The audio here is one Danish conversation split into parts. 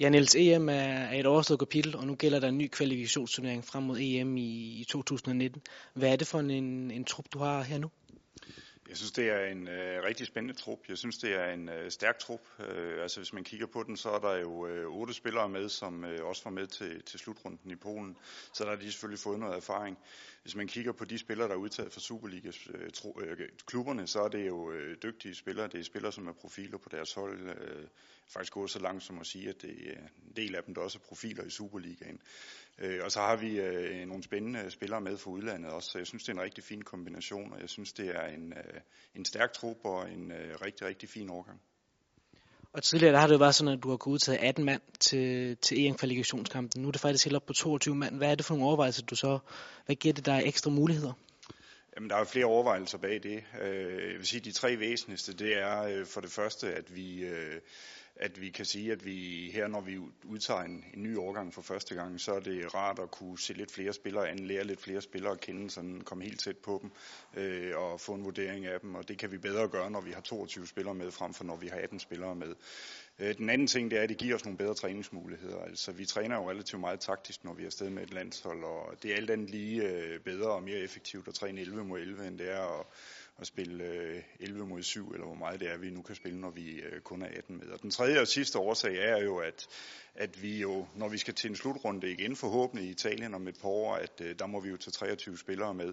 Ja, Niels, EM er, er et overstået kapitel, og nu gælder der en ny kvalifikationsturnering frem mod EM i, i 2019. Hvad er det for en, en trup, du har her nu? Jeg synes, det er en øh, rigtig spændende trup. Jeg synes, det er en øh, stærk trup. Øh, altså, hvis man kigger på den, så er der jo øh, otte spillere med, som øh, også var med til, til slutrunden i Polen. Så der har de selvfølgelig fået noget erfaring. Hvis man kigger på de spillere, der er udtaget fra Superliga-klubberne, øh, øh så er det jo øh, dygtige spillere. Det er spillere, som er profiler på deres hold. Øh, faktisk gået så langt som at sige, at det er en del af dem, der også er profiler i Superligaen. Øh, og så har vi øh, nogle spændende spillere med fra udlandet også, så jeg synes, det er en rigtig fin kombination, og jeg synes, det er en, øh, en stærk trup og en øh, rigtig, rigtig fin overgang. Og tidligere der har det jo været sådan, at du har kunnet udtage 18 mand til, til EM-kvalifikationskampen. Nu er det faktisk helt op på 22 mand. Hvad er det for nogle overvejelser, du så... Hvad giver det dig ekstra muligheder? Jamen, der er flere overvejelser bag det. Øh, jeg vil sige, de tre væsentligste, det er øh, for det første, at vi at vi kan sige, at vi her, når vi udtager en, en ny årgang for første gang, så er det rart at kunne se lidt flere spillere an, lære lidt flere spillere at kende, sådan komme helt tæt på dem øh, og få en vurdering af dem. Og det kan vi bedre gøre, når vi har 22 spillere med, frem for når vi har 18 spillere med. Øh, den anden ting, det er, at det giver os nogle bedre træningsmuligheder. Altså, vi træner jo relativt meget taktisk, når vi er afsted med et landshold, og det er alt andet lige øh, bedre og mere effektivt at træne 11 mod 11, end det er at at spille øh, 11 mod 7, eller hvor meget det er, vi nu kan spille, når vi øh, kun er 18 med. Og den tredje og sidste årsag er jo, at, at vi jo, når vi skal til en slutrunde igen, forhåbentlig i Italien om et par år, at øh, der må vi jo tage 23 spillere med.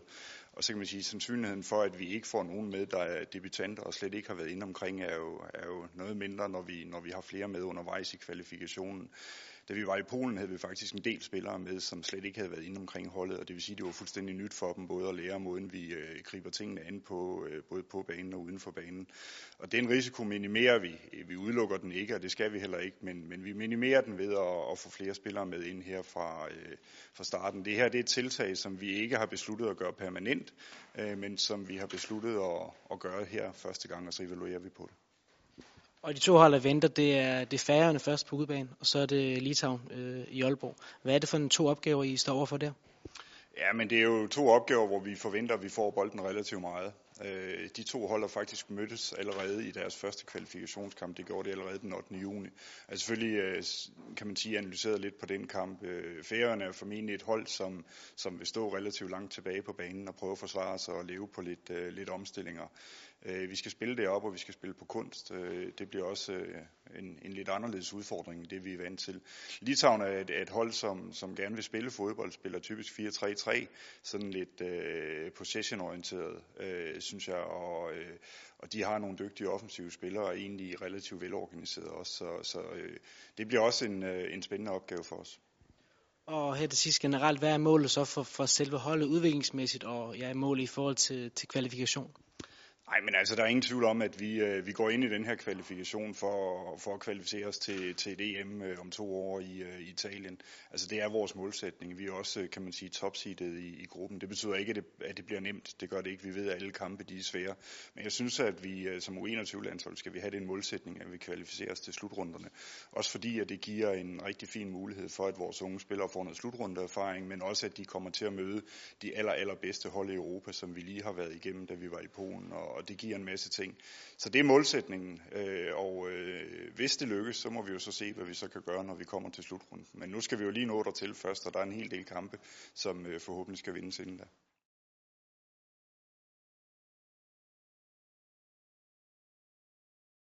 Og så kan man sige, at sandsynligheden for, at vi ikke får nogen med, der er debutanter og slet ikke har været inde omkring, er jo, er jo noget mindre, når vi, når vi har flere med undervejs i kvalifikationen. Da vi var i Polen, havde vi faktisk en del spillere med, som slet ikke havde været inde omkring holdet, og det vil sige, at det var fuldstændig nyt for dem, både at lære måden, vi øh, griber tingene an på, øh, både på banen og uden for banen. Og den risiko minimerer vi. Vi udelukker den ikke, og det skal vi heller ikke, men, men vi minimerer den ved at, at få flere spillere med ind her fra, øh, fra starten. Det her det er et tiltag, som vi ikke har besluttet at gøre permanent, øh, men som vi har besluttet at, at gøre her første gang, og så evaluerer vi på det. Og de to hold, der venter, det er, det er færgerne først på udbanen, og så er det Litauen øh, i Aalborg. Hvad er det for en to opgaver, I står overfor der? Ja, men det er jo to opgaver, hvor vi forventer, at vi får bolden relativt meget. Øh, de to hold har faktisk mødtes allerede i deres første kvalifikationskamp. Det gjorde de allerede den 8. juni. Altså selvfølgelig øh, kan man sige analyseret lidt på den kamp. Øh, Færøerne er formentlig et hold, som, som vil stå relativt langt tilbage på banen og prøve at forsvare sig og leve på lidt, øh, lidt omstillinger. Øh, vi skal spille det op, og vi skal spille på kunst. Øh, det bliver også en, en lidt anderledes udfordring, end det vi er vant til. Litauen er et, et hold, som, som gerne vil spille fodbold, spiller typisk 4-3-3, sådan lidt øh, possession-orienteret, Øh, synes jeg, og, øh, og de har nogle dygtige offensive spillere, og egentlig relativt velorganiseret også, så, så øh, det bliver også en, øh, en spændende opgave for os. Og her til sidst generelt, hvad er målet så for, for selve holdet udviklingsmæssigt, og ja, målet i forhold til, til kvalifikation? Nej, men altså, der er ingen tvivl om, at vi, øh, vi går ind i den her kvalifikation for, for at kvalificere os til, til et EM øh, om to år i, øh, Italien. Altså, det er vores målsætning. Vi er også, øh, kan man sige, topseedet i, i gruppen. Det betyder ikke, at det, at det bliver nemt. Det gør det ikke. Vi ved, at alle kampe de er svære. Men jeg synes, at vi øh, som U21-landshold skal vi have den målsætning, at vi kvalificerer os til slutrunderne. Også fordi, at det giver en rigtig fin mulighed for, at vores unge spillere får noget slutrundeerfaring, men også, at de kommer til at møde de aller, allerbedste hold i Europa, som vi lige har været igennem, da vi var i Polen og og det giver en masse ting. Så det er målsætningen, øh, og øh, hvis det lykkes, så må vi jo så se, hvad vi så kan gøre, når vi kommer til slutrunden. Men nu skal vi jo lige nå der til først, og der er en hel del kampe, som øh, forhåbentlig skal vindes inden da.